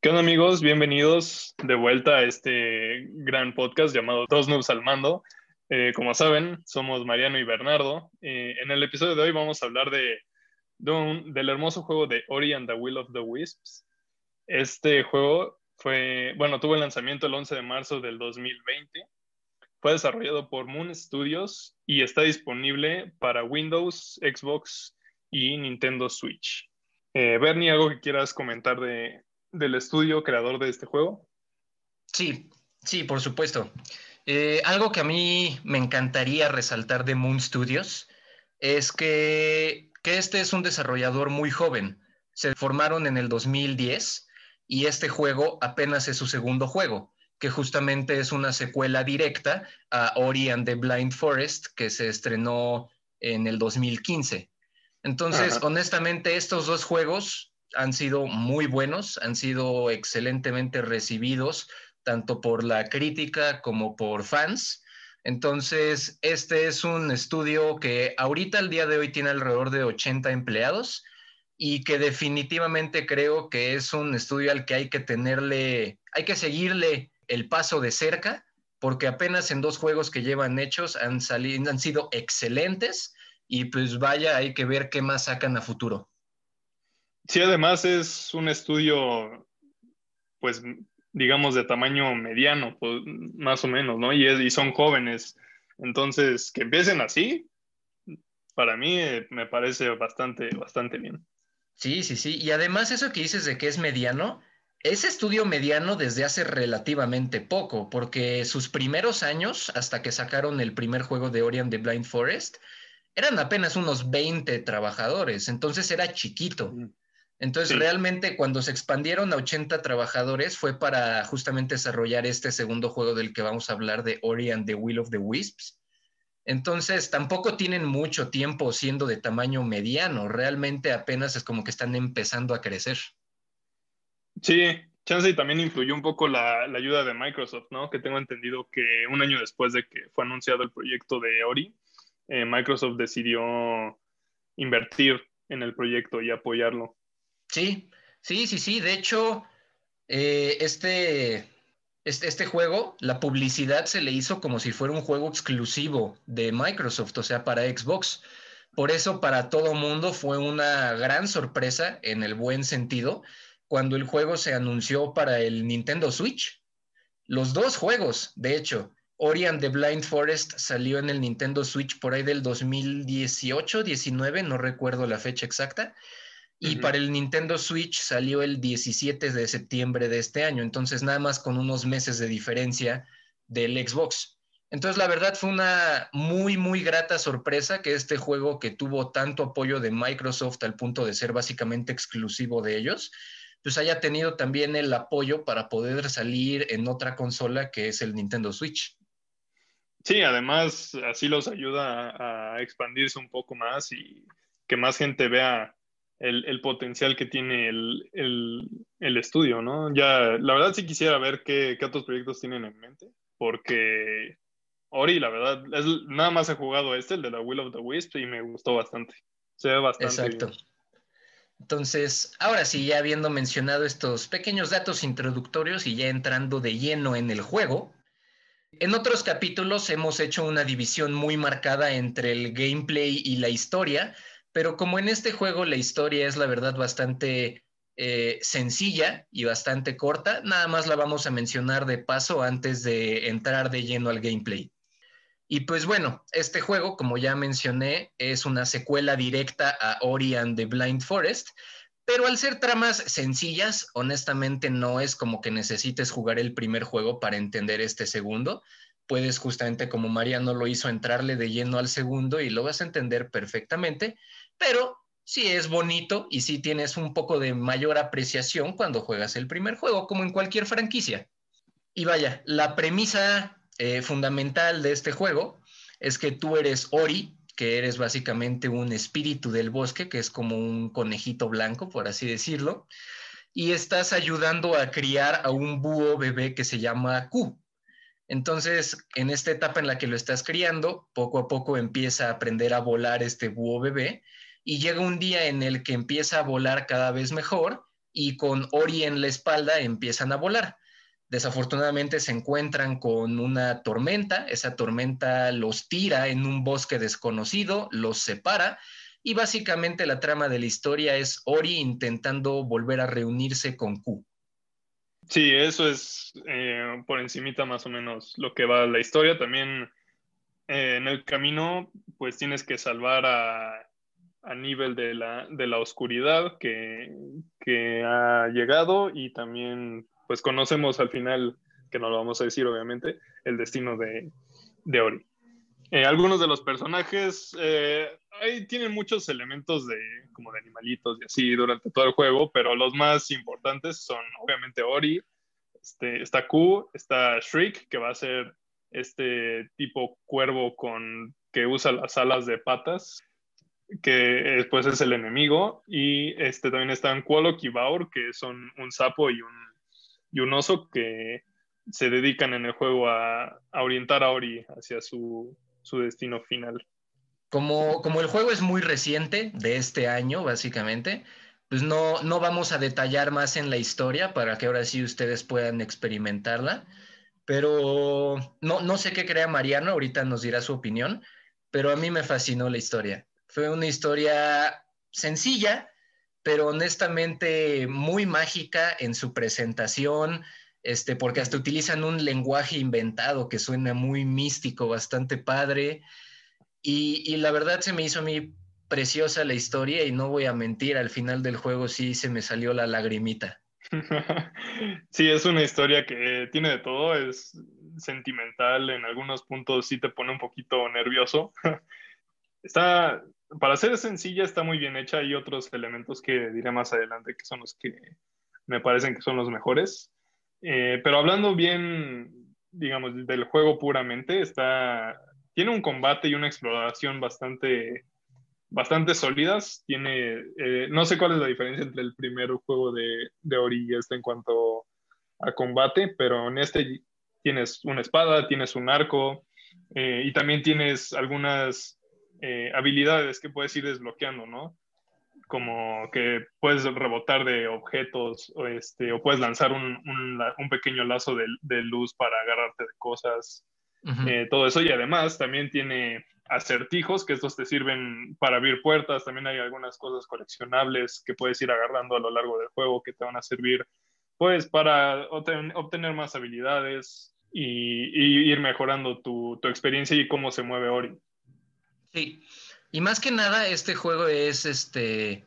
¿Qué onda amigos? Bienvenidos de vuelta a este gran podcast llamado Dos Noobs al Mando. Eh, como saben, somos Mariano y Bernardo. Eh, en el episodio de hoy vamos a hablar de, del hermoso juego de Ori and the Will of the Wisps. Este juego fue, bueno, tuvo el lanzamiento el 11 de marzo del 2020. Fue desarrollado por Moon Studios y está disponible para Windows, Xbox y Nintendo Switch. Eh, Bernie, ¿algo que quieras comentar de, del estudio creador de este juego? Sí, sí, por supuesto. Eh, algo que a mí me encantaría resaltar de Moon Studios es que, que este es un desarrollador muy joven. Se formaron en el 2010 y este juego apenas es su segundo juego, que justamente es una secuela directa a Ori and the Blind Forest, que se estrenó en el 2015. Entonces, honestamente, estos dos juegos han sido muy buenos, han sido excelentemente recibidos, tanto por la crítica como por fans. Entonces, este es un estudio que ahorita al día de hoy tiene alrededor de 80 empleados y que definitivamente creo que es un estudio al que hay que tenerle, hay que seguirle el paso de cerca, porque apenas en dos juegos que llevan hechos han, salido, han sido excelentes y pues vaya, hay que ver qué más sacan a futuro. Sí, además es un estudio, pues, digamos, de tamaño mediano, pues, más o menos, ¿no? Y, y son jóvenes. Entonces, que empiecen así, para mí eh, me parece bastante, bastante bien. Sí, sí, sí. Y además eso que dices de que es mediano, es estudio mediano desde hace relativamente poco, porque sus primeros años, hasta que sacaron el primer juego de Orion de Blind Forest, eran apenas unos 20 trabajadores, entonces era chiquito. Entonces, realmente cuando se expandieron a 80 trabajadores fue para justamente desarrollar este segundo juego del que vamos a hablar de Ori and the Will of the Wisps. Entonces, tampoco tienen mucho tiempo siendo de tamaño mediano, realmente apenas es como que están empezando a crecer. Sí, chance y también influyó un poco la, ayuda de Microsoft, ¿no? Que tengo entendido que un año después de que fue anunciado el proyecto de Ori, eh, Microsoft decidió invertir en el proyecto y apoyarlo. Sí, sí, sí, sí. De hecho, eh, este, este, este, juego, la publicidad se le hizo como si fuera un juego exclusivo de Microsoft, o sea, para Xbox. Por eso para todo mundo fue una gran sorpresa, en el buen sentido, cuando el juego se anunció para el Nintendo Switch. Los dos juegos, de hecho, Ori and the Blind Forest salió en el Nintendo Switch por ahí del 2018, 19, no recuerdo la fecha exacta. Y para el Nintendo Switch salió el 17 de septiembre de este año, entonces nada más con unos meses de diferencia del Xbox. Entonces la verdad fue una muy, muy grata sorpresa que este juego que tuvo tanto apoyo de Microsoft al punto de ser básicamente exclusivo de ellos, pues haya tenido también el apoyo para poder salir en otra consola que es el Nintendo Switch. Sí, además así los ayuda a expandirse un poco más y que más gente vea el, potencial que tiene el, estudio, ¿no? Ya, la verdad sí quisiera ver qué, otros proyectos tienen en mente, porque Ori, la verdad, nada más he jugado este, el de la Will of the Wisp, y me gustó bastante. Se ve bastante. Exacto. Entonces, ahora sí, ya habiendo mencionado estos pequeños datos introductorios y ya entrando de lleno en el juego, en otros capítulos hemos hecho una división muy marcada entre el gameplay y la historia, pero como en este juego la historia es la verdad bastante eh, sencilla y bastante corta, nada más la vamos a mencionar de paso antes de entrar de lleno al gameplay. Y pues bueno, este juego, como ya mencioné, es una secuela directa a Ori and the Blind Forest, pero al ser tramas sencillas, honestamente no es como que necesites jugar el primer juego para entender este segundo. Puedes justamente como Mariano lo hizo entrarle de lleno al segundo y lo vas a entender perfectamente pero sí es bonito y sí tienes un poco de mayor apreciación cuando juegas el primer juego, como en cualquier franquicia. Y vaya, la premisa eh, fundamental de este juego es que tú eres Ori, que eres básicamente un espíritu del bosque, que es como un conejito blanco, por así decirlo, y estás ayudando a criar a un búho bebé que se llama Q. Entonces, en esta etapa en la que lo estás criando, poco a poco empieza a aprender a volar este búho bebé y llega un día en el que empieza a volar cada vez mejor y con Ori en la espalda empiezan a volar. Desafortunadamente se encuentran con una tormenta, esa tormenta los tira en un bosque desconocido, los separa y básicamente la trama de la historia es Ori intentando volver a reunirse con Q. Sí, eso es eh, por encimita más o menos lo que va la historia. También eh, en el camino, pues tienes que salvar a, a nivel de la, de la oscuridad que, que, ha llegado y también, pues conocemos al final, que no lo vamos a decir obviamente, el destino de, de Ori. Eh, algunos de los personajes ahí tienen muchos elementos de como de animalitos y así durante todo el juego, pero los más importantes son obviamente Ori, este, está Q, está Shriek, que va a ser este tipo cuervo con que usa las alas de patas, que después es el enemigo, y este también están Quolok y Baur, que son un sapo y un, y un oso que se dedican en el juego a orientar a Ori hacia su, su destino final. Como, como el juego es muy reciente, de este año básicamente, pues no, no vamos a detallar más en la historia para que ahora sí ustedes puedan experimentarla. Pero no, no sé qué crea Mariano, ahorita nos dirá su opinión, pero a mí me fascinó la historia. Fue una historia sencilla, pero honestamente muy mágica en su presentación, este, porque hasta utilizan un lenguaje inventado que suena muy místico, bastante padre. Y, la verdad se me hizo a mí preciosa la historia y no voy a mentir, al final del juego sí se me salió la lagrimita. sí, es una historia que tiene de todo, es sentimental, en algunos puntos sí te pone un poquito nervioso. está, para ser sencilla, está muy bien hecha. Hay otros elementos que diré más adelante que son los que me parecen que son los mejores. Eh, pero hablando bien, digamos, del juego puramente, está, tiene un combate y una exploración bastante, bastante sólidas. Tiene, eh, no sé cuál es la diferencia entre el primer juego de, de Ori y este en cuanto a combate, pero en este tienes una espada, tienes un arco eh, y también tienes algunas eh, habilidades que puedes ir desbloqueando, ¿no? Como que puedes rebotar de objetos o, este, o puedes lanzar un, un, pequeño lazo de, de, luz para agarrarte de cosas. Eh, todo eso. Y además también tiene acertijos, que estos te sirven para abrir puertas. También hay algunas cosas coleccionables que puedes ir agarrando a lo largo del juego que te van a servir, pues, para obtener más habilidades y, ir mejorando tu, tu, experiencia y cómo se mueve Ori. Sí, y más que nada, este juego es este.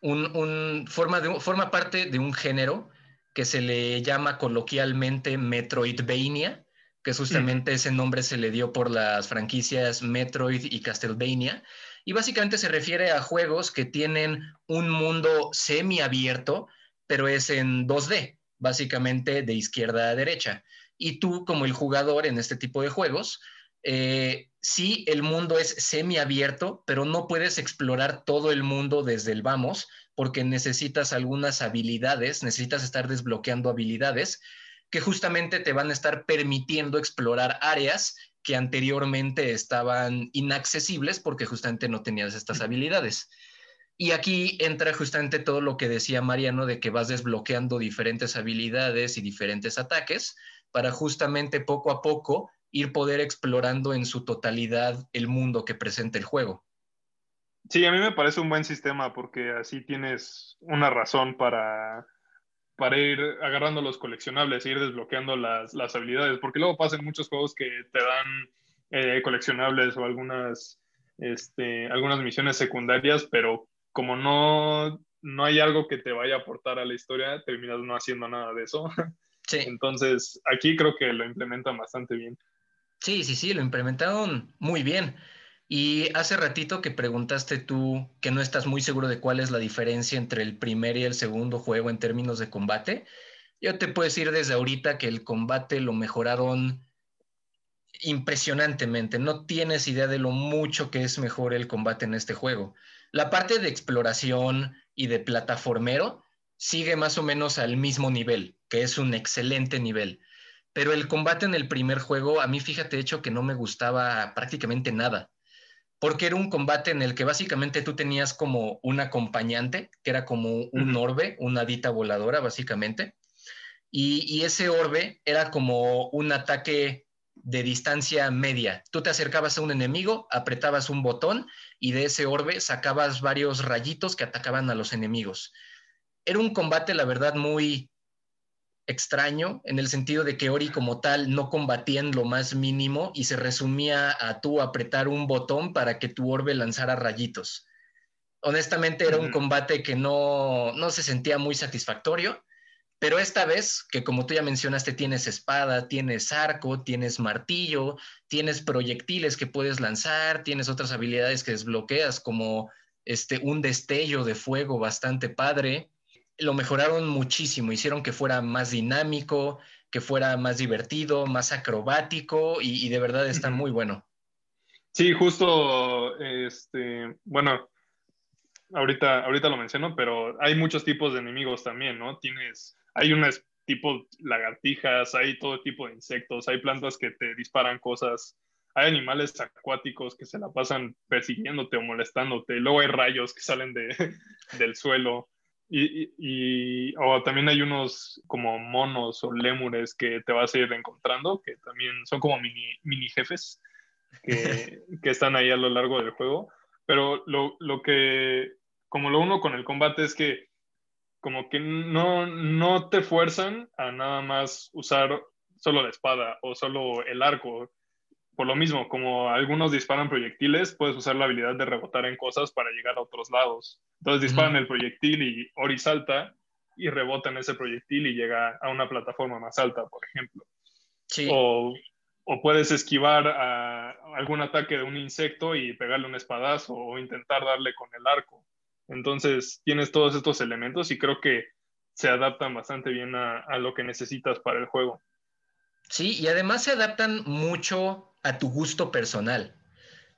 Un, un forma, de, forma parte de un género que se le llama coloquialmente Metroidvania, que justamente ese nombre se le dio por las franquicias Metroid y Castlevania. Y básicamente se refiere a juegos que tienen un mundo semiabierto, pero es en 2D, básicamente de izquierda a derecha. Y tú, como el jugador en este tipo de juegos, eh, sí, el mundo es semiabierto, pero no puedes explorar todo el mundo desde el vamos, porque necesitas algunas habilidades, necesitas estar desbloqueando habilidades que justamente te van a estar permitiendo explorar áreas que anteriormente estaban inaccesibles porque justamente no tenías estas habilidades. Y aquí entra justamente todo lo que decía Mariano de que vas desbloqueando diferentes habilidades y diferentes ataques para justamente poco a poco ir poder explorando en su totalidad el mundo que presenta el juego. Sí, a mí me parece un buen sistema porque así tienes una razón para para ir agarrando los coleccionables e ir desbloqueando las, las habilidades, porque luego pasan muchos juegos que te dan eh, coleccionables o algunas, este, algunas misiones secundarias, pero como no, no hay algo que te vaya a aportar a la historia, terminas no haciendo nada de eso. Sí. Entonces, aquí creo que lo implementan bastante bien. Sí, sí, sí, lo implementaron muy bien. Y hace ratito que preguntaste tú que no estás muy seguro de cuál es la diferencia entre el primer y el segundo juego en términos de combate. Yo te puedo decir desde ahorita que el combate lo mejoraron impresionantemente. No tienes idea de lo mucho que es mejor el combate en este juego. La parte de exploración y de plataformero sigue más o menos al mismo nivel, que es un excelente nivel. Pero el combate en el primer juego, a mí fíjate, hecho que no me gustaba prácticamente nada porque era un combate en el que básicamente tú tenías como un acompañante, que era como un orbe, una dita voladora, básicamente. Y, ese orbe era como un ataque de distancia media. Tú te acercabas a un enemigo, apretabas un botón y de ese orbe sacabas varios rayitos que atacaban a los enemigos. Era un combate, la verdad, muy extraño en el sentido de que Ori como tal no combatía en lo más mínimo y se resumía a tú apretar un botón para que tu orbe lanzara rayitos. Honestamente era un combate que no, no se sentía muy satisfactorio pero esta vez, que como tú ya mencionaste, tienes espada, tienes arco, tienes martillo, tienes proyectiles que puedes lanzar, tienes otras habilidades que desbloqueas, como este, un destello de fuego bastante padre. Lo mejoraron muchísimo, hicieron que fuera más dinámico, que fuera más divertido, más acrobático y, de verdad está muy bueno. Sí, justo, este, bueno, ahorita, ahorita lo menciono, pero hay muchos tipos de enemigos también, ¿no? Tienes hay unas tipo lagartijas, hay todo tipo de insectos, hay plantas que te disparan cosas, hay animales acuáticos que se la pasan persiguiéndote o molestándote, luego hay rayos que salen de, del suelo. Y, y, o también hay unos como monos o lémures que te vas a ir encontrando, que también son como mini, mini jefes que, que, están ahí a lo largo del juego. Pero lo, lo que, como lo uno con el combate es que como que no, no te fuerzan a nada más usar solo la espada o solo el arco. Por lo mismo, como algunos disparan proyectiles, puedes usar la habilidad de rebotar en cosas para llegar a otros lados. Entonces disparan el proyectil y Ori salta y rebota en ese proyectil y llega a una plataforma más alta, por ejemplo. Sí. O, o, puedes esquivar a algún ataque de un insecto y pegarle un espadazo o intentar darle con el arco. Entonces tienes todos estos elementos y creo que se adaptan bastante bien a, lo que necesitas para el juego. Sí, y además se adaptan mucho a tu gusto personal,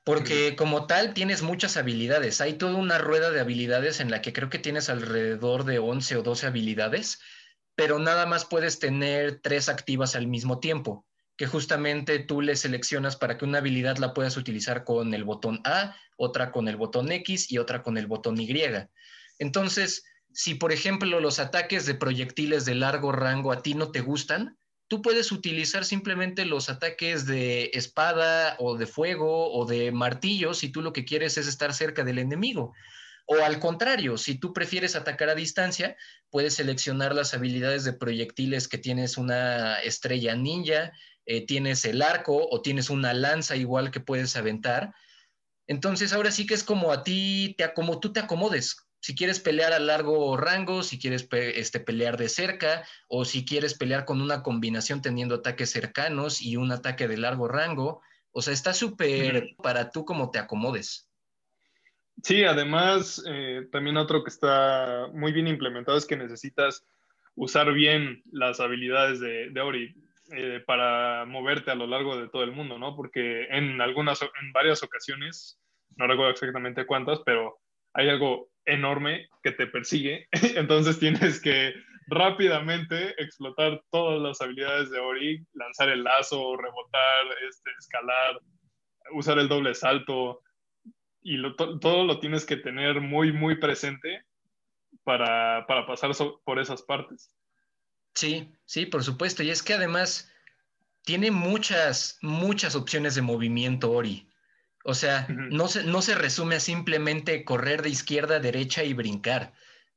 porque como tal tienes muchas habilidades. Hay toda una rueda de habilidades en la que creo que tienes alrededor de 11 o 12 habilidades, pero nada más puedes tener tres activas al mismo tiempo que justamente tú le seleccionas para que una habilidad la puedas utilizar con el botón A, otra con el botón X y otra con el botón Y. Entonces, si por ejemplo los ataques de proyectiles de largo rango a ti no te gustan, tú puedes utilizar simplemente los ataques de espada o de fuego o de martillo si tú lo que quieres es estar cerca del enemigo. O al contrario, si tú prefieres atacar a distancia, puedes seleccionar las habilidades de proyectiles que tienes una estrella ninja, eh, tienes el arco o tienes una lanza igual que puedes aventar. Entonces ahora sí que es como a ti, te, como tú te acomodes. Si quieres pelear a largo rango, si quieres este, pelear de cerca o si quieres pelear con una combinación teniendo ataques cercanos y un ataque de largo rango. O sea, está súper para tú como te acomodes. Sí, además, eh, también otro que está muy bien implementado es que necesitas usar bien las habilidades de, de Ori. Eh, para moverte a lo largo de todo el mundo, ¿no? Porque en algunas, en varias ocasiones, no recuerdo exactamente cuántas, pero hay algo enorme que te persigue, entonces tienes que rápidamente explotar todas las habilidades de Ori, lanzar el lazo, rebotar, este, escalar, usar el doble salto, y todo lo tienes que tener muy, muy presente para, para pasar por esas partes. Sí, sí, por supuesto. Y es que además tiene muchas, muchas opciones de movimiento Ori. O sea, no, se, no se resume a simplemente correr de izquierda a derecha y brincar.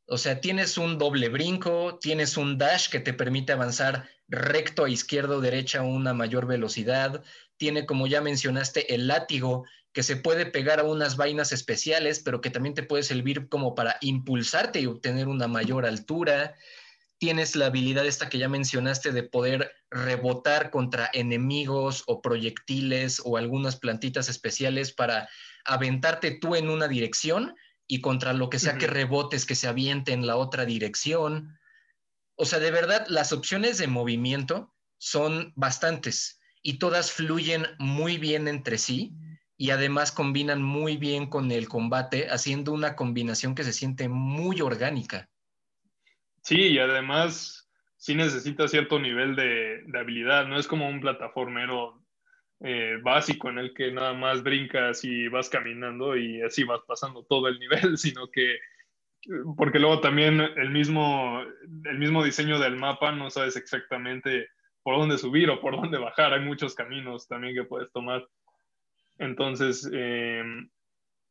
O sea, tienes un doble brinco, tienes un dash que te permite avanzar recto a izquierda o derecha a una mayor velocidad. Tiene, como ya mencionaste, el látigo que se puede pegar a unas vainas especiales, pero que también te puede servir como para impulsarte y obtener una mayor altura tienes la habilidad esta que ya mencionaste de poder rebotar contra enemigos o proyectiles o algunas plantitas especiales para aventarte tú en una dirección y contra lo que sea que rebotes que se aviente en la otra dirección. O sea, de verdad, las opciones de movimiento son bastantes y todas fluyen muy bien entre sí y además combinan muy bien con el combate, haciendo una combinación que se siente muy orgánica. Sí, y además sí necesita cierto nivel de, habilidad, no es como un plataformero eh, básico en el que nada más brincas y vas caminando y así vas pasando todo el nivel, sino que porque luego también el mismo, el mismo diseño del mapa no sabes exactamente por dónde subir o por dónde bajar. Hay muchos caminos también que puedes tomar. Entonces, eh,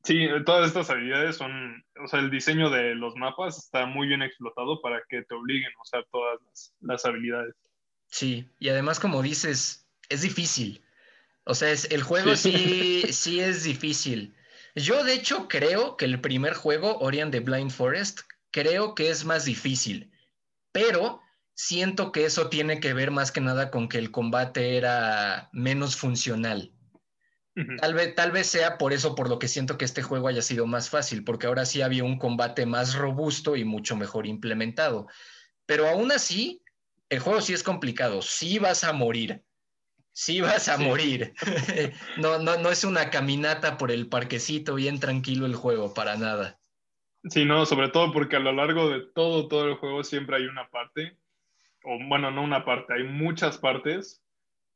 sí, todas estas habilidades son, o sea, el diseño de los mapas está muy bien explotado para que te obliguen a usar todas las, habilidades. Sí, y además, como dices, es difícil. O sea, es, el juego sí. sí, es difícil. Yo, de hecho, creo que el primer juego, Orion de Blind Forest, creo que es más difícil, pero siento que eso tiene que ver más que nada con que el combate era menos funcional. Tal vez, tal vez sea por eso por lo que siento que este juego haya sido más fácil, porque ahora sí había un combate más robusto y mucho mejor implementado. Pero aún así, el juego sí es complicado, sí vas a morir, sí vas a morir. no, no, no es una caminata por el parquecito bien tranquilo el juego, para nada. Sí, no, sobre todo porque a lo largo de todo, todo el juego siempre hay una parte, o bueno, no una parte, hay muchas partes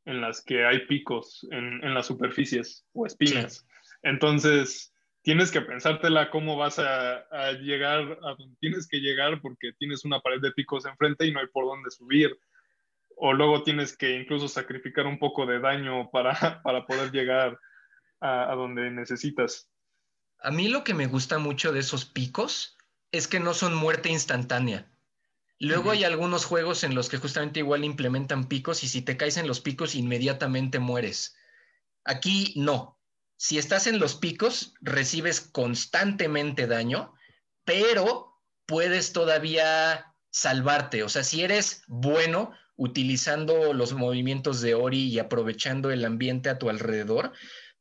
en las que hay picos en, en las superficies o espinas. Entonces, tienes que pensártela cómo vas a, a, llegar a donde tienes que llegar porque tienes una pared de picos enfrente y no hay por dónde subir. O luego tienes que incluso sacrificar un poco de daño para, para poder llegar a, a donde necesitas. A mí lo que me gusta mucho de esos picos es que no son muerte instantánea. Luego hay algunos juegos en los que justamente igual implementan picos y si te caes en los picos inmediatamente mueres. Aquí no. Si estás en los picos, recibes constantemente daño, pero puedes todavía salvarte. O sea, si eres bueno utilizando los movimientos de Ori y aprovechando el ambiente a tu alrededor,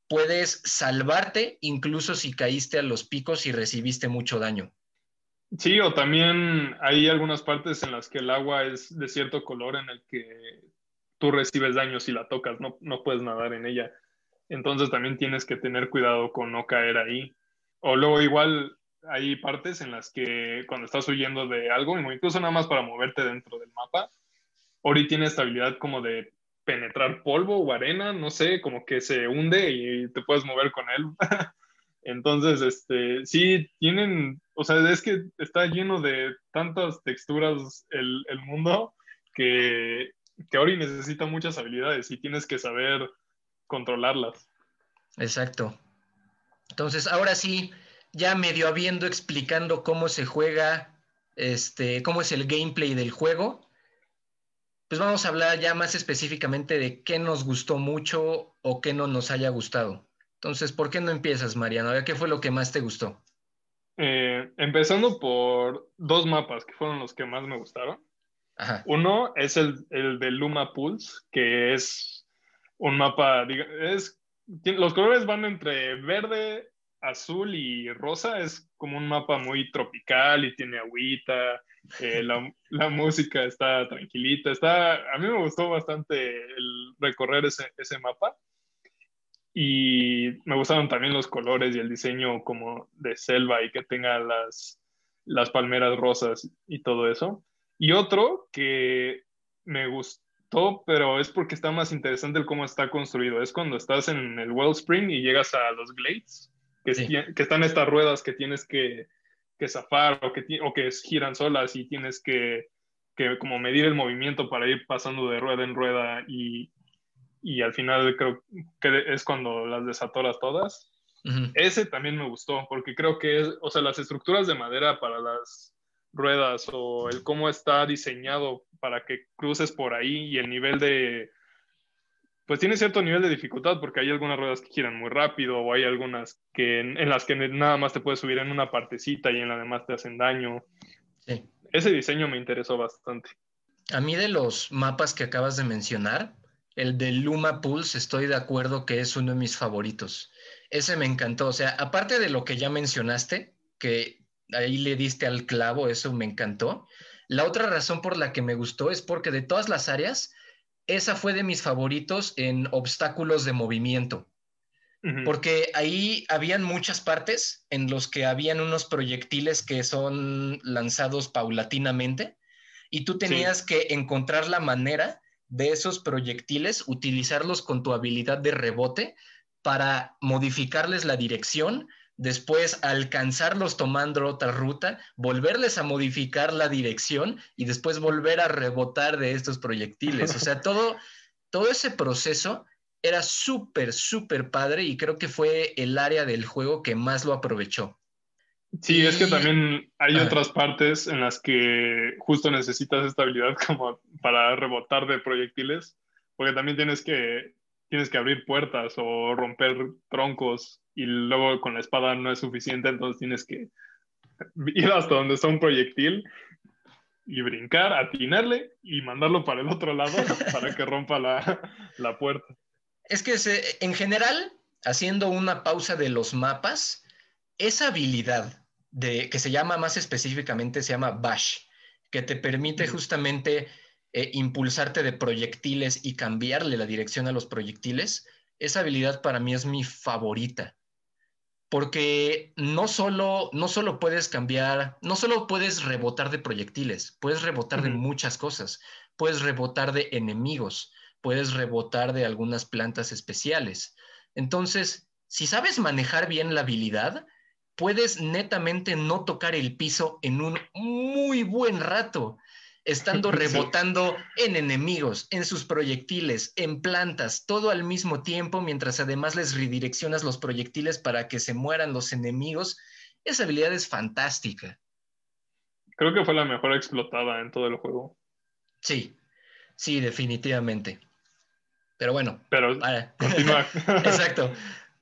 puedes salvarte incluso si caíste a los picos y recibiste mucho daño. Sí, o también hay algunas partes en las que el agua es de cierto color en el que tú recibes daño si la tocas, no, no puedes nadar en ella. Entonces también tienes que tener cuidado con no caer ahí. O luego igual hay partes en las que cuando estás huyendo de algo, incluso nada más para moverte dentro del mapa, Ori tiene esta habilidad como de penetrar polvo o arena, no sé, como que se hunde y te puedes mover con él. Entonces, este, sí, tienen, o sea, es que está lleno de tantas texturas el, mundo que, que Ori necesita muchas habilidades y tienes que saber controlarlas. Exacto. Entonces, ahora sí, ya medio habiendo explicando cómo se juega, este, cómo es el gameplay del juego, pues vamos a hablar ya más específicamente de qué nos gustó mucho o qué no nos haya gustado. Entonces, ¿por qué no empiezas, Mariano? ¿Qué fue lo que más te gustó? Eh, empezando por dos mapas que fueron los que más me gustaron. Uno es el, el, de Luma Pulse, que es un mapa, es, los colores van entre verde, azul y rosa. Es como un mapa muy tropical y tiene agüita. Eh, la, la, música está tranquilita. Está, a mí me gustó bastante el recorrer ese, ese mapa. Y me gustaron también los colores y el diseño como de selva y que tenga las, las palmeras rosas y todo eso. Y otro que me gustó, pero es porque está más interesante el cómo está construido. Es cuando estás en el Wellspring y llegas a los Glades, que, que están estas ruedas que tienes que, que zafar o que, o que giran solas y tienes que, que como medir el movimiento para ir pasando de rueda en rueda y, y al final creo que es cuando las desatoras todas. Ese también me gustó, porque creo que es, o sea, las estructuras de madera para las ruedas o el cómo está diseñado para que cruces por ahí y el nivel de, pues tiene cierto nivel de dificultad porque hay algunas ruedas que giran muy rápido o hay algunas que en, las que nada más te puedes subir en una partecita y en la demás te hacen daño. Ese diseño me interesó bastante. A mí de los mapas que acabas de mencionar, el de Luma Pulse, estoy de acuerdo que es uno de mis favoritos. Ese me encantó. O sea, aparte de lo que ya mencionaste, que ahí le diste al clavo, eso me encantó. La otra razón por la que me gustó es porque de todas las áreas, esa fue de mis favoritos en obstáculos de movimiento. Porque ahí habían muchas partes en los que habían unos proyectiles que son lanzados paulatinamente y tú tenías que encontrar la manera de esos proyectiles, utilizarlos con tu habilidad de rebote para modificarles la dirección, después alcanzarlos tomando otra ruta, volverles a modificar la dirección y después volver a rebotar de estos proyectiles. O sea, todo, todo ese proceso era súper, súper padre y creo que fue el área del juego que más lo aprovechó. Sí, es que también hay otras partes en las que justo necesitas esta habilidad como para rebotar de proyectiles, porque también tienes que, tienes que abrir puertas o romper troncos y luego con la espada no es suficiente, entonces tienes que ir hasta donde está un proyectil y brincar, atinarle y mandarlo para el otro lado para que rompa la, la puerta. Es que en general, haciendo una pausa de los mapas, esa habilidad de, que se llama más específicamente, se llama Bash, que te permite justamente eh, impulsarte de proyectiles y cambiarle la dirección a los proyectiles, esa habilidad para mí es mi favorita. Porque no solo, no solo puedes cambiar, no solo puedes rebotar de proyectiles, puedes rebotar de muchas cosas. Puedes rebotar de enemigos, puedes rebotar de algunas plantas especiales. Entonces, si sabes manejar bien la habilidad, puedes netamente no tocar el piso en un muy buen rato, estando rebotando en enemigos, en sus proyectiles, en plantas, todo al mismo tiempo, mientras además les redireccionas los proyectiles para que se mueran los enemigos. Esa habilidad es fantástica. Creo que fue la mejor explotada en todo el juego. Sí, sí, definitivamente. Pero bueno. Pero continúa. Exacto.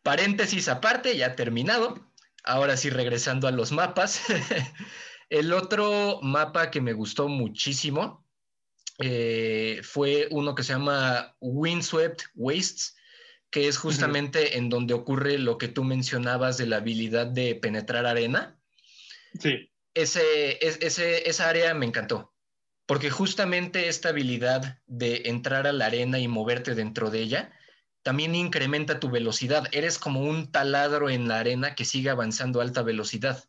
Paréntesis aparte, ya terminado. Ahora sí, regresando a los mapas. el otro mapa que me gustó muchísimo eh, fue uno que se llama Windswept Wastes, que es justamente en donde ocurre lo que tú mencionabas de la habilidad de penetrar arena. Sí. Ese, ese, esa área me encantó, porque justamente esta habilidad de entrar a la arena y moverte dentro de ella también incrementa tu velocidad. Eres como un taladro en la arena que sigue avanzando a alta velocidad.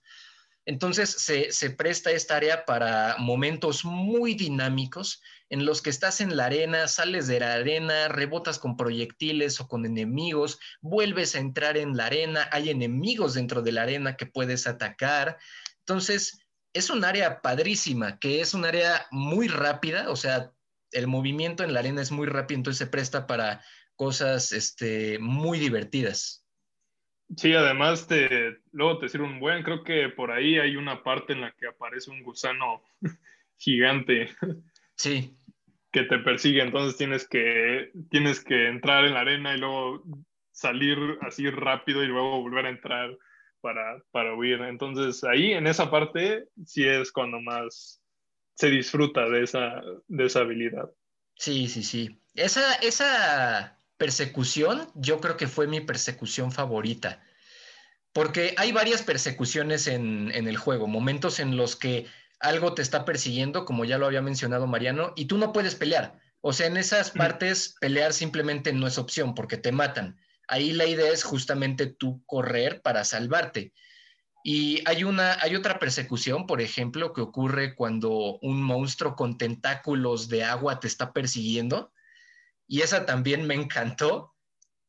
Entonces se, presta esta área para momentos muy dinámicos en los que estás en la arena, sales de la arena, rebotas con proyectiles o con enemigos, vuelves a entrar en la arena, hay enemigos dentro de la arena que puedes atacar. Entonces es un área padrísima, que es un área muy rápida, o sea, el movimiento en la arena es muy rápido, entonces se presta para cosas este, muy divertidas. Sí, además te, luego te sirve un buen, creo que por ahí hay una parte en la que aparece un gusano gigante. Sí. Que te persigue, entonces tienes que, tienes que entrar en la arena y luego salir así rápido y luego volver a entrar para, para huir. Entonces ahí en esa parte sí es cuando más se disfruta de esa, de esa habilidad. Sí, sí, sí. Esa, esa persecución, yo creo que fue mi persecución favorita. Porque hay varias persecuciones en, el juego, momentos en los que algo te está persiguiendo, como ya lo había mencionado Mariano, y tú no puedes pelear. O sea, en esas partes pelear simplemente no es opción porque te matan. Ahí la idea es justamente tú correr para salvarte. Y hay una, hay otra persecución, por ejemplo, que ocurre cuando un monstruo con tentáculos de agua te está persiguiendo y esa también me encantó,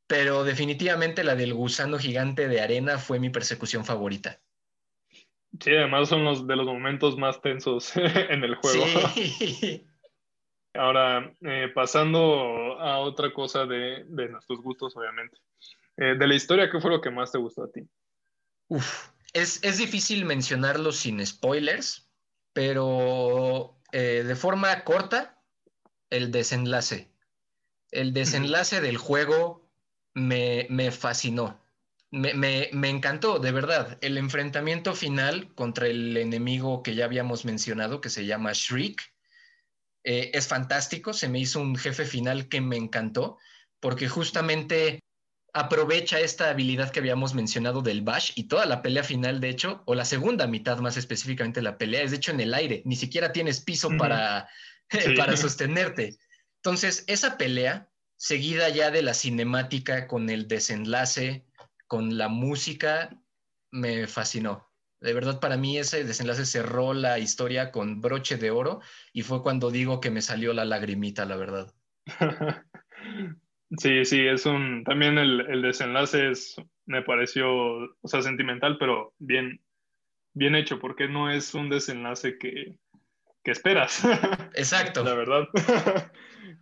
pero definitivamente la del gusano gigante de arena fue mi persecución favorita. Sí, además son los de los momentos más tensos en el juego. Sí. Ahora, eh, pasando a otra cosa de, nuestros gustos, obviamente. Eh, de la historia, ¿qué fue lo que más te gustó a ti? Uf, es, difícil mencionarlo sin spoilers, pero eh, de forma corta, el desenlace. El desenlace del juego me, fascinó. Me, encantó, de verdad. El enfrentamiento final contra el enemigo que ya habíamos mencionado, que se llama Shriek, eh, es fantástico. Se me hizo un jefe final que me encantó, porque justamente aprovecha esta habilidad que habíamos mencionado del Bash y toda la pelea final, de hecho, o la segunda mitad más específicamente la pelea, es de hecho en el aire. Ni siquiera tienes piso para, para sostenerte. Entonces, esa pelea, seguida ya de la cinemática con el desenlace, con la música, me fascinó. De verdad, para mí ese desenlace cerró la historia con broche de oro y fue cuando digo que me salió la lagrimita, la verdad. Sí, sí, es un. También el, el, desenlace es, me pareció, o sea, sentimental, pero bien, bien hecho, porque no es un desenlace que, que esperas. Exacto. La verdad.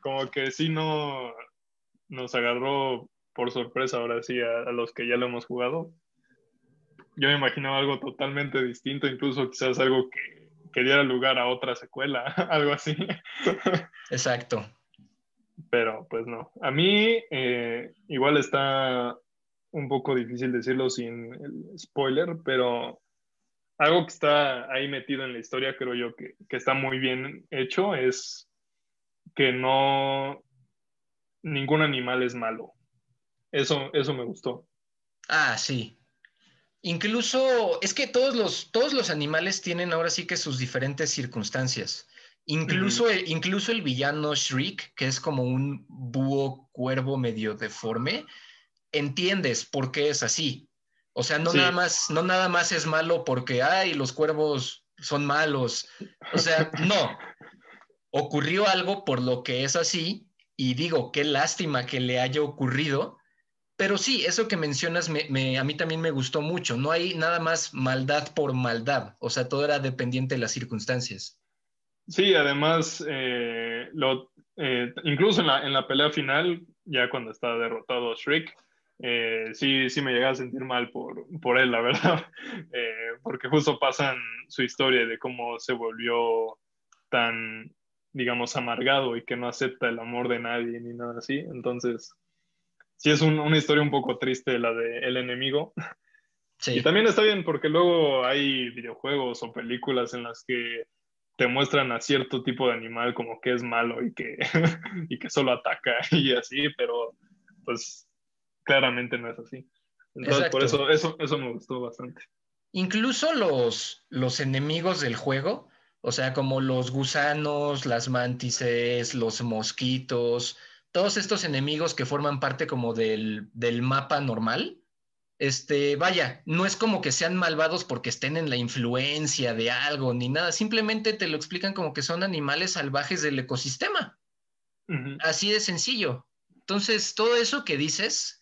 Como que sí no nos agarró por sorpresa ahora sí a, los que ya lo hemos jugado. Yo me imaginaba algo totalmente distinto, incluso quizás algo que, que diera lugar a otra secuela, algo así. Exacto. Pero pues no. A mí eh, igual está un poco difícil decirlo sin el spoiler, pero algo que está ahí metido en la historia, creo yo que, que está muy bien hecho, es que no, ningún animal es malo. Eso, eso me gustó. Ah, sí. Incluso, es que todos los, todos los animales tienen ahora sí que sus diferentes circunstancias. Incluso, el, incluso el villano Shriek, que es como un búho cuervo medio deforme, entiendes por qué es así. O sea, no, nada, más, no nada más es malo porque, ay, los cuervos son malos. O sea, no. Ocurrió algo por lo que es así y digo, qué lástima que le haya ocurrido. Pero sí, eso que mencionas me, a mí también me gustó mucho. No hay nada más maldad por maldad. O sea, todo era dependiente de las circunstancias. Sí, además, eh, lo, eh, incluso en la, en la, pelea final, ya cuando está derrotado Shriek, eh, sí, sí me llega a sentir mal por, por él, la verdad, porque justo pasan su historia de cómo se volvió tan, digamos, amargado y que no acepta el amor de nadie ni nada así. Entonces, sí es una historia un poco triste la de El enemigo. Sí. Y también está bien porque luego hay videojuegos o películas en las que te muestran a cierto tipo de animal como que es malo y que, y que solo ataca y así, pero pues claramente no es así. Entonces, por eso, eso, eso me gustó bastante. Incluso los, los enemigos del juego, o sea, como los gusanos, las mantices, los mosquitos, todos estos enemigos que forman parte como del, del mapa normal, este, vaya, no es como que sean malvados porque estén en la influencia de algo ni nada, simplemente te lo explican como que son animales salvajes del ecosistema. Así de sencillo. Entonces, todo eso que dices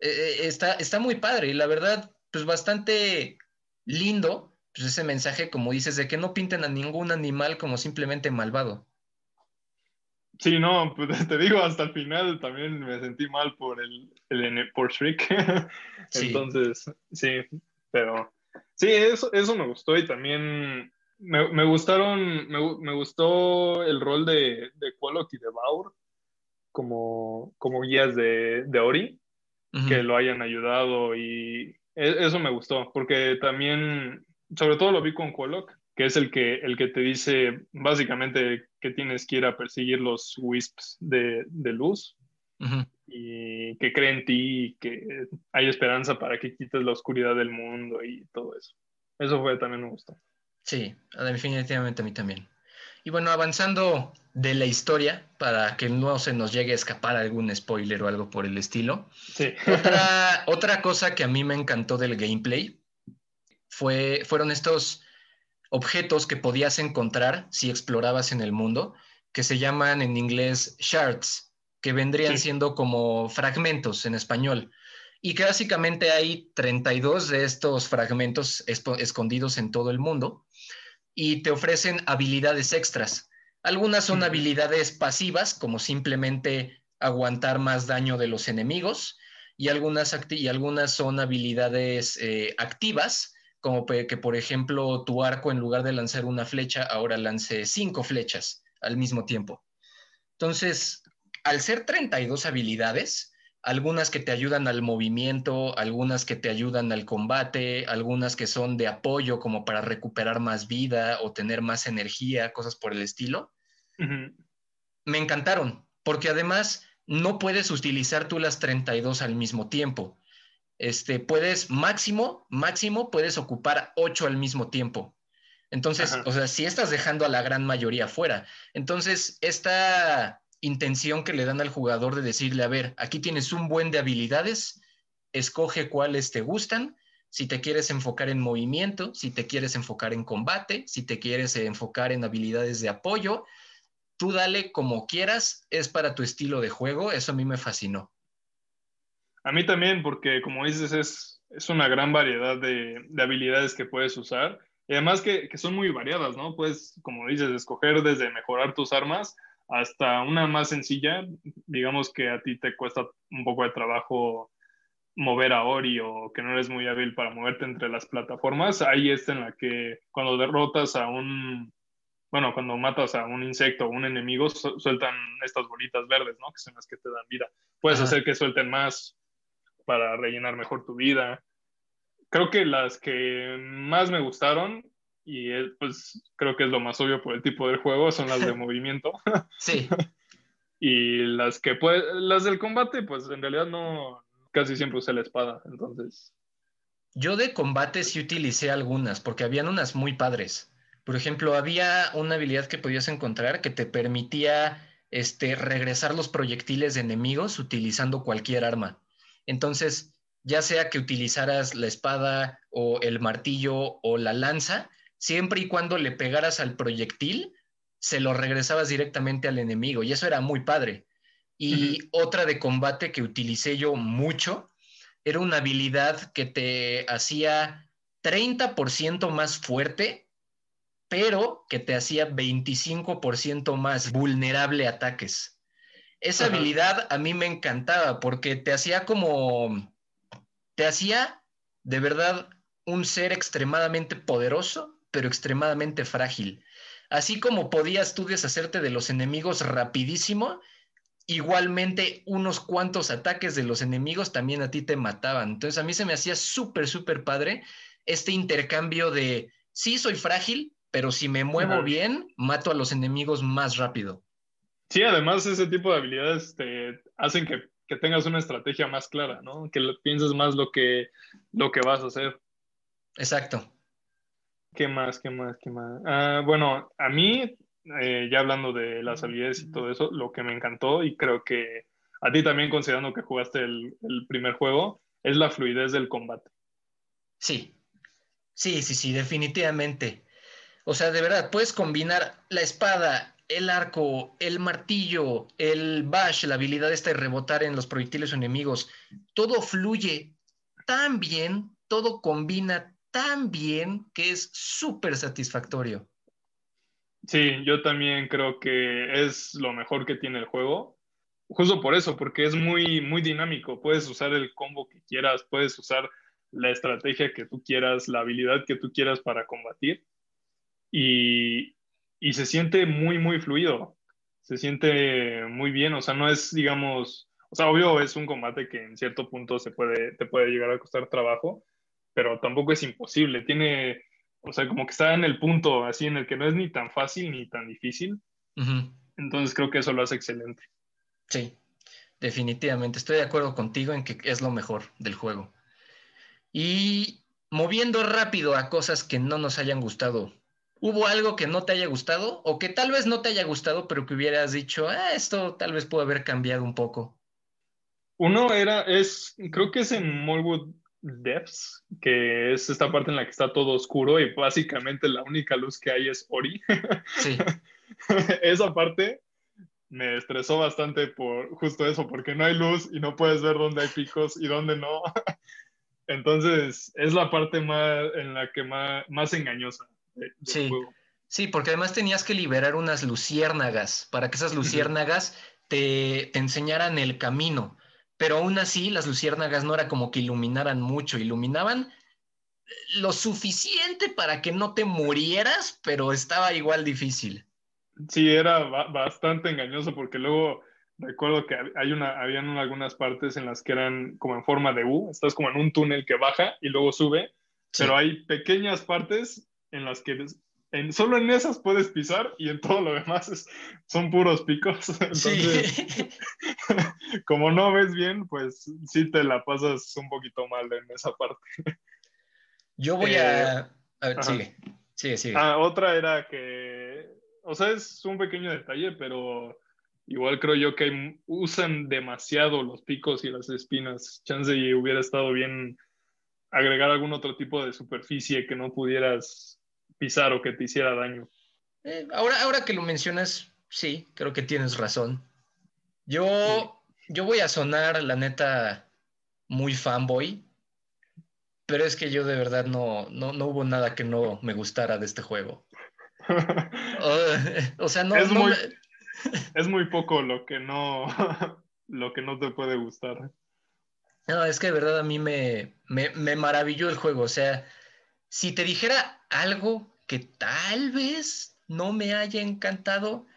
eh, está, está muy padre y la verdad, pues bastante lindo, pues ese mensaje, como dices, de que no pinten a ningún animal como simplemente malvado. Sí, no, pues te digo, hasta el final también me sentí mal por el, el por Shriek. Entonces, sí, pero sí, eso, eso me gustó y también me, me gustaron, me, me, gustó el rol de, de y de Baur como, como guías de, de Ori, que lo hayan ayudado y e, eso me gustó, porque también, sobre todo lo vi con Quoloc, que es el que, el que te dice básicamente que tienes que ir a perseguir los wisps de, de luz y que cree en ti y que hay esperanza para que quites la oscuridad del mundo y todo eso. Eso fue también me gustó. Sí, definitivamente a mí también. Y bueno, avanzando de la historia, para que no se nos llegue a escapar algún spoiler o algo por el estilo. Sí. Otra, otra cosa que a mí me encantó del gameplay fue, fueron estos objetos que podías encontrar si explorabas en el mundo, que se llaman en inglés shards, que vendrían siendo como fragmentos en español. Y que básicamente hay 32 de estos fragmentos escondidos en todo el mundo y te ofrecen habilidades extras. Algunas son habilidades pasivas, como simplemente aguantar más daño de los enemigos, y algunas, y algunas son habilidades eh, activas, como que, por ejemplo, tu arco en lugar de lanzar una flecha, ahora lance cinco flechas al mismo tiempo. Entonces, al ser 32 habilidades, algunas que te ayudan al movimiento, algunas que te ayudan al combate, algunas que son de apoyo como para recuperar más vida o tener más energía, cosas por el estilo, me encantaron, porque además no puedes utilizar tú las 32 al mismo tiempo este, puedes máximo, máximo, puedes ocupar ocho al mismo tiempo. Entonces, o sea, si estás dejando a la gran mayoría fuera. Entonces, esta intención que le dan al jugador de decirle, a ver, aquí tienes un buen de habilidades, escoge cuáles te gustan, si te quieres enfocar en movimiento, si te quieres enfocar en combate, si te quieres enfocar en habilidades de apoyo, tú dale como quieras, es para tu estilo de juego, eso a mí me fascinó. A mí también, porque como dices, es, es una gran variedad de, de, habilidades que puedes usar. Y además que, que, son muy variadas, ¿no? Puedes, como dices, escoger desde mejorar tus armas hasta una más sencilla, digamos que a ti te cuesta un poco de trabajo mover a Ori o que no eres muy hábil para moverte entre las plataformas, ahí está en la que cuando derrotas a un, bueno, cuando matas a un insecto o un enemigo, sueltan estas bolitas verdes, ¿no? Que son las que te dan vida. Puedes hacer que suelten más para rellenar mejor tu vida. Creo que las que más me gustaron, y pues creo que es lo más obvio por el tipo de juego, son las de movimiento. Sí. y las que puede, las del combate, pues en realidad no, casi siempre usé la espada, entonces. Yo de combate sí utilicé algunas, porque habían unas muy padres. Por ejemplo, había una habilidad que podías encontrar que te permitía este, regresar los proyectiles de enemigos utilizando cualquier arma. Entonces, ya sea que utilizaras la espada o el martillo o la lanza, siempre y cuando le pegaras al proyectil, se lo regresabas directamente al enemigo. Y eso era muy padre. Y otra de combate que utilicé yo mucho era una habilidad que te hacía 30% más fuerte, pero que te hacía 25% más vulnerable a ataques. Esa habilidad a mí me encantaba porque te hacía como, te hacía de verdad un ser extremadamente poderoso, pero extremadamente frágil. Así como podías tú deshacerte de los enemigos rapidísimo, igualmente unos cuantos ataques de los enemigos también a ti te mataban. Entonces a mí se me hacía súper, súper padre este intercambio de, sí, soy frágil, pero si me muevo bien, mato a los enemigos más rápido. Sí, además ese tipo de habilidades te hacen que, que tengas una estrategia más clara, ¿no? Que pienses más lo que, lo que vas a hacer. Exacto. ¿Qué más? ¿Qué más? ¿Qué más? Ah, bueno, a mí eh, ya hablando de las habilidades y todo eso, lo que me encantó y creo que a ti también considerando que jugaste el, primer juego, es la fluidez del combate. Sí, sí, sí, sí, definitivamente. O sea, de verdad, puedes combinar la espada, el arco, el martillo, el bash, la habilidad esta de rebotar en los proyectiles enemigos. Todo fluye tan bien, todo combina tan bien que es súper satisfactorio. Sí, yo también creo que es lo mejor que tiene el juego. Justo por eso, porque es muy, muy dinámico. Puedes usar el combo que quieras, puedes usar la estrategia que tú quieras, la habilidad que tú quieras para combatir. Y, y se siente muy, muy fluido. Se siente muy bien. O sea, no es, digamos, o sea, obvio es un combate que en cierto punto se puede, te puede llegar a costar trabajo, pero tampoco es imposible. Tiene o sea, como que está en el punto así en el que no es ni tan fácil ni tan difícil. Entonces creo que eso lo hace excelente. Sí, definitivamente. Estoy de acuerdo contigo en que es lo mejor del juego. Y moviendo rápido a cosas que no nos hayan gustado. ¿Hubo algo que no te haya gustado o que tal vez no te haya gustado, pero que hubieras dicho, ah, esto tal vez puede haber cambiado un poco? Uno era, es, creo que es en Molwood Depths, que es esta parte en la que está todo oscuro y básicamente la única luz que hay es Ori. Sí. Esa parte me estresó bastante por justo eso, porque no hay luz y no puedes ver dónde hay picos y dónde no. Entonces, es la parte más en la que más, más engañosa sí. Sí, porque además tenías que liberar unas luciérnagas para que esas luciérnagas te, te enseñaran el camino pero aún así las luciérnagas no era como que iluminaran mucho, iluminaban lo suficiente para que no te murieras, pero estaba igual difícil. Sí, era bastante engañoso porque luego recuerdo que hay una, habían algunas partes en las que eran como en forma de U, estás como en un túnel que baja y luego sube, pero hay pequeñas partes en las que solo en esas puedes pisar y en todo lo demás son puros picos. Entonces, como no ves bien, pues sí te la pasas un poquito mal en esa parte. Yo voy a... Eh, a ver, sigue. Sigue, sigue. Ah, otra era que, o sea, es un pequeño detalle, pero igual creo yo que usan demasiado los picos y las espinas. Chance y hubiera estado bien agregar algún otro tipo de superficie que no pudieras pisar o que te hiciera daño. Eh, ahora, ahora que lo mencionas, sí, creo que tienes razón. Yo, yo voy a sonar, la neta, muy fanboy, pero es que yo de verdad no, no, no hubo nada que no me gustara de este juego. o, sea, no... Es, muy, es muy poco lo que no, lo que no te puede gustar. No, es que de verdad a mí me, me, me maravilló el juego. O sea, si te dijera algo que tal vez no me haya encantado,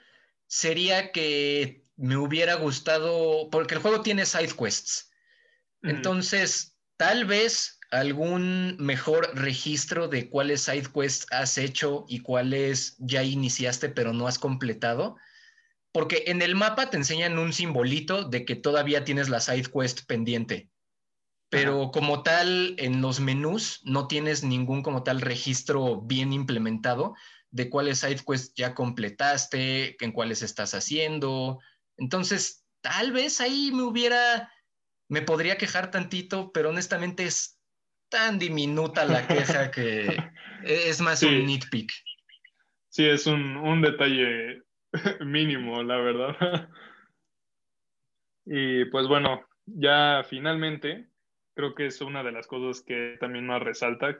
sería que me hubiera gustado, porque el juego tiene side quests. Entonces, tal vez algún mejor registro de cuáles side quests has hecho y cuáles ya iniciaste pero no has completado. Porque en el mapa te enseñan un simbolito de que todavía tienes la side quest pendiente pero como tal, en los menús no tienes ningún como tal registro bien implementado de cuáles sidequests ya completaste, en cuáles estás haciendo. Entonces, tal vez ahí me hubiera, me podría quejar tantito, pero honestamente es tan diminuta la queja que es más un nitpick. Sí, es un, un detalle mínimo, la verdad. y pues bueno, ya finalmente creo que es una de las cosas que también más resalta,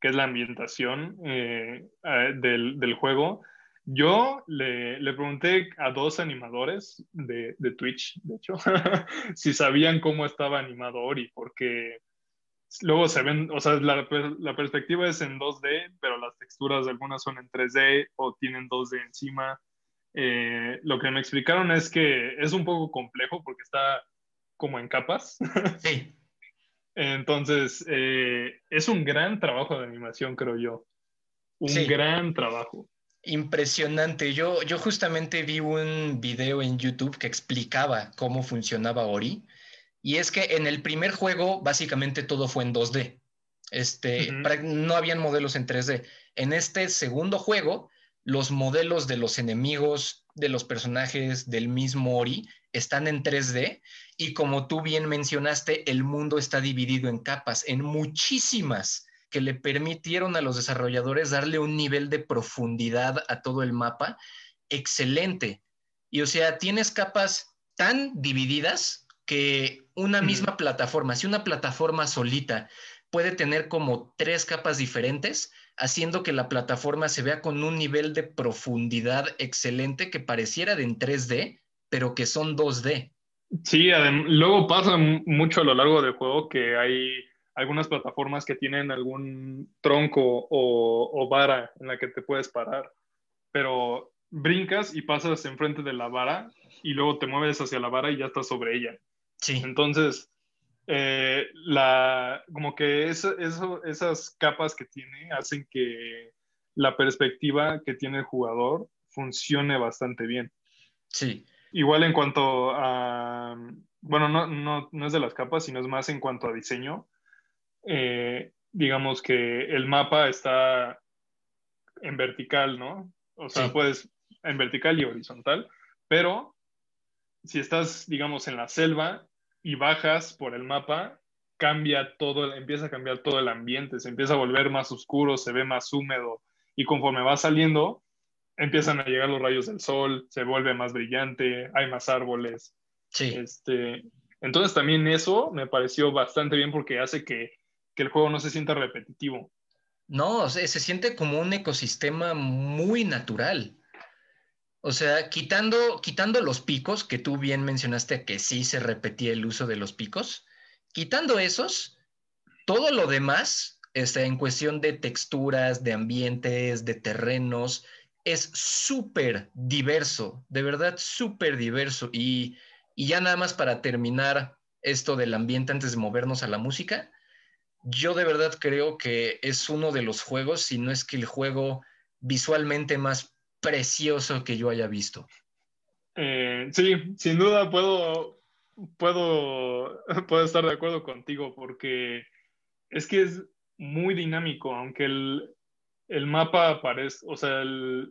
que es la ambientación eh, del, del, juego. Yo le, le, pregunté a dos animadores de, de Twitch, de hecho, si sabían cómo estaba animado Ori, porque luego se ven, o sea, la, la, perspectiva es en 2D, pero las texturas de algunas son en 3D o tienen 2D encima. Eh, lo que me explicaron es que es un poco complejo porque está como en capas. Sí. Entonces, eh, es un gran trabajo de animación, creo yo. Un gran trabajo. Impresionante. Yo, yo justamente vi un video en YouTube que explicaba cómo funcionaba Ori. Y es que en el primer juego, básicamente todo fue en 2D. Este, no habían modelos en 3D. En este segundo juego, los modelos de los enemigos, de los personajes del mismo Ori, están en 3D y como tú bien mencionaste, el mundo está dividido en capas, en muchísimas que le permitieron a los desarrolladores darle un nivel de profundidad a todo el mapa excelente. Y o sea, tienes capas tan divididas que una misma plataforma, si una plataforma solita puede tener como tres capas diferentes, haciendo que la plataforma se vea con un nivel de profundidad excelente que pareciera de en 3D, pero que son 2D. Sí, luego pasa mucho a lo largo del juego que hay algunas plataformas que tienen algún tronco o, o, vara en la que te puedes parar, pero brincas y pasas enfrente de la vara y luego te mueves hacia la vara y ya estás sobre ella. Sí. Entonces, eh, la, como que eso, esas capas que tiene hacen que la perspectiva que tiene el jugador funcione bastante bien. Sí. Igual en cuanto a, bueno, no, no, no es de las capas, sino es más en cuanto a diseño. Eh, digamos que el mapa está en vertical, ¿no? O sea, puedes en vertical y horizontal, pero si estás, digamos, en la selva y bajas por el mapa, cambia todo, empieza a cambiar todo el ambiente, se empieza a volver más oscuro, se ve más húmedo y conforme va saliendo, empiezan a llegar los rayos del sol, se vuelve más brillante, hay más árboles. Sí. Este, entonces también eso me pareció bastante bien porque hace que, el juego no se sienta repetitivo. No, se siente como un ecosistema muy natural. O sea, quitando, quitando los picos, que tú bien mencionaste que sí se repetía el uso de los picos, quitando esos, todo lo demás, este, en cuestión de texturas, de ambientes, de terrenos, es súper diverso, de verdad súper diverso. Y, ya nada más para terminar esto del ambiente antes de movernos a la música, yo de verdad creo que es uno de los juegos, si no es que el juego visualmente más precioso que yo haya visto. Eh, sí, sin duda puedo, puedo, puedo estar de acuerdo contigo porque es que es muy dinámico, aunque el, el mapa aparece, o sea,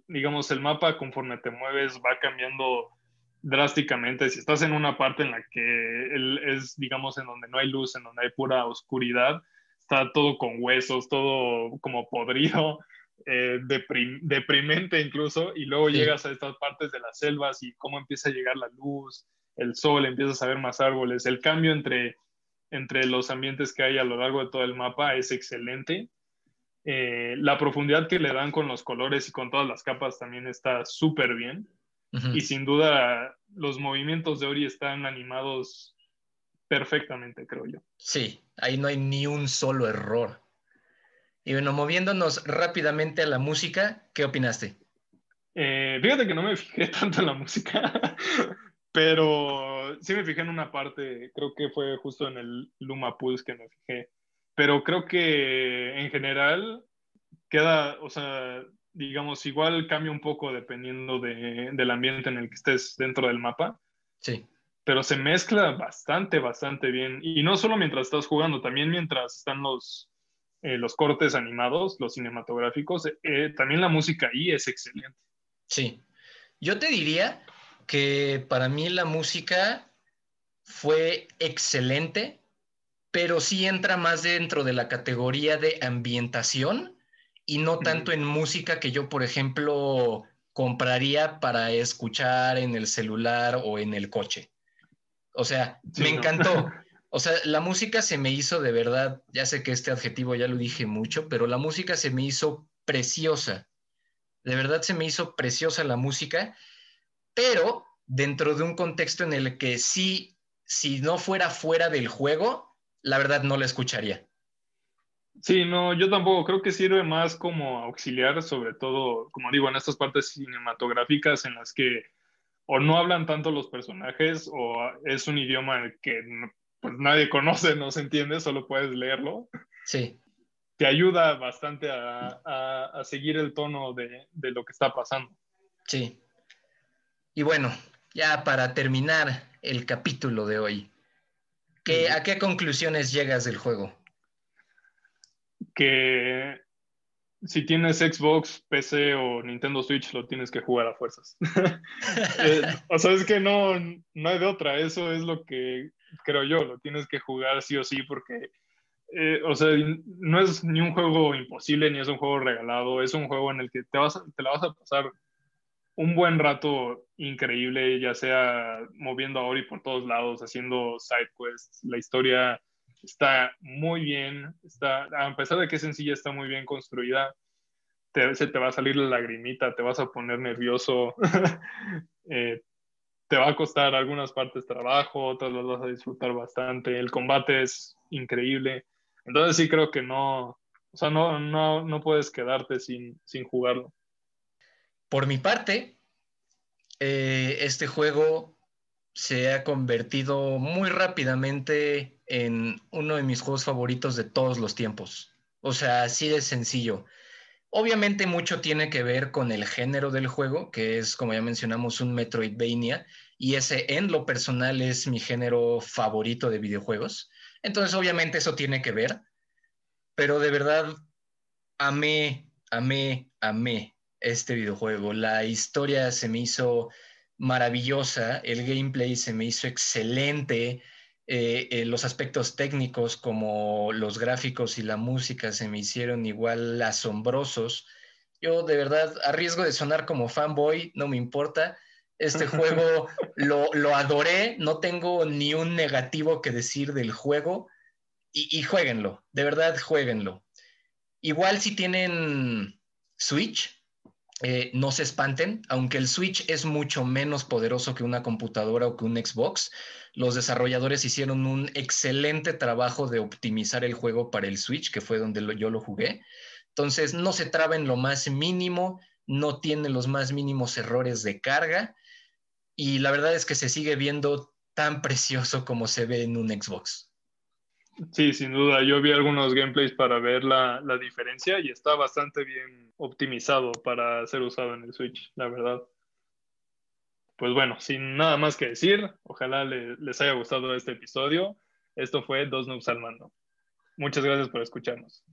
digamos, el mapa conforme te mueves va cambiando drásticamente. Si estás en una parte en la que es, digamos, en donde no hay luz, en donde hay pura oscuridad, está todo con huesos, todo como podrido. Eh, deprimente incluso, y luego llegas a estas partes de las selvas y cómo empieza a llegar la luz, el sol, empiezas a ver más árboles, el cambio entre, entre los ambientes que hay a lo largo de todo el mapa es excelente. Eh, la profundidad que le dan con los colores y con todas las capas también está súper bien. Y sin duda los movimientos de Ori están animados perfectamente, creo yo. Sí, ahí no hay ni un solo error. Y bueno, moviéndonos rápidamente a la música, ¿qué opinaste? Eh, fíjate que no me fijé tanto en la música, pero sí me fijé en una parte, creo que fue justo en el Luma Pulse que me fijé, pero creo que en general queda, o sea, digamos, igual cambia un poco dependiendo del ambiente en el que estés dentro del mapa. Sí. Pero se mezcla bastante, bastante bien. Y no solo mientras estás jugando, también mientras están los, eh, los cortes animados, los cinematográficos, eh, también la música ahí es excelente. Sí, yo te diría que para mí la música fue excelente, pero sí entra más dentro de la categoría de ambientación y no tanto en música que yo, por ejemplo, compraría para escuchar en el celular o en el coche. O sea, me encantó. O sea, la música se me hizo de verdad, ya sé que este adjetivo ya lo dije mucho, pero la música se me hizo preciosa. De verdad se me hizo preciosa la música, pero dentro de un contexto en el que sí, si no fuera fuera del juego, la verdad no la escucharía. Sí, no, yo tampoco creo que sirve más como auxiliar, sobre todo, como digo, en estas partes cinematográficas en las que o no hablan tanto los personajes o es un idioma que pues nadie conoce, no se entiende, solo puedes leerlo. Sí. Te ayuda bastante a, a, seguir el tono de, de, lo que está pasando. Sí. Y bueno, ya para terminar el capítulo de hoy, ¿qué, ¿a qué conclusiones llegas del juego? Que si tienes Xbox, PC o Nintendo Switch, lo tienes que jugar a fuerzas. Eh, o sea, es que no, no hay de otra. Eso es lo que creo yo, lo tienes que jugar sí o sí porque, eh, o sea, no es ni un juego imposible ni es un juego regalado, es un juego en el que te, vas te la vas a pasar un buen rato increíble, ya sea moviendo a Ori por todos lados, haciendo side quests, la historia está muy bien, está, a pesar de que es sencilla, está muy bien construida. Te, se te va a salir la lagrimita, te vas a poner nervioso, eh, te va a costar algunas partes trabajo, otras las vas a disfrutar bastante. El combate es increíble. Entonces sí creo que no, o sea, no, no, no puedes quedarte sin, sin jugarlo. Por mi parte, eh, este juego se ha convertido muy rápidamente en uno de mis juegos favoritos de todos los tiempos. O sea, así de sencillo. Obviamente mucho tiene que ver con el género del juego, que es, como ya mencionamos, un Metroidvania, y ese en lo personal es mi género favorito de videojuegos. Entonces, obviamente eso tiene que ver, pero de verdad amé, amé, amé este videojuego. La historia se me hizo maravillosa, el gameplay se me hizo excelente, eh, eh, los aspectos técnicos como los gráficos y la música se me hicieron igual asombrosos. Yo de verdad, a riesgo de sonar como fanboy, no me importa. Este juego lo, lo, adoré, no tengo ni un negativo que decir del juego y, y jueguenlo, de verdad jueguenlo. Igual si tienen Switch, eh, no se espanten, aunque el Switch es mucho menos poderoso que una computadora o que un Xbox, los desarrolladores hicieron un excelente trabajo de optimizar el juego para el Switch, que fue donde yo lo jugué. Entonces, no se traba en lo más mínimo, no tiene los más mínimos errores de carga y la verdad es que se sigue viendo tan precioso como se ve en un Xbox. Sí, sin duda. Yo vi algunos gameplays para ver la, la, diferencia y está bastante bien optimizado para ser usado en el Switch, la verdad. Pues bueno, sin nada más que decir, ojalá les haya gustado este episodio. Esto fue Dos Noobs al Mando. Muchas gracias por escucharnos.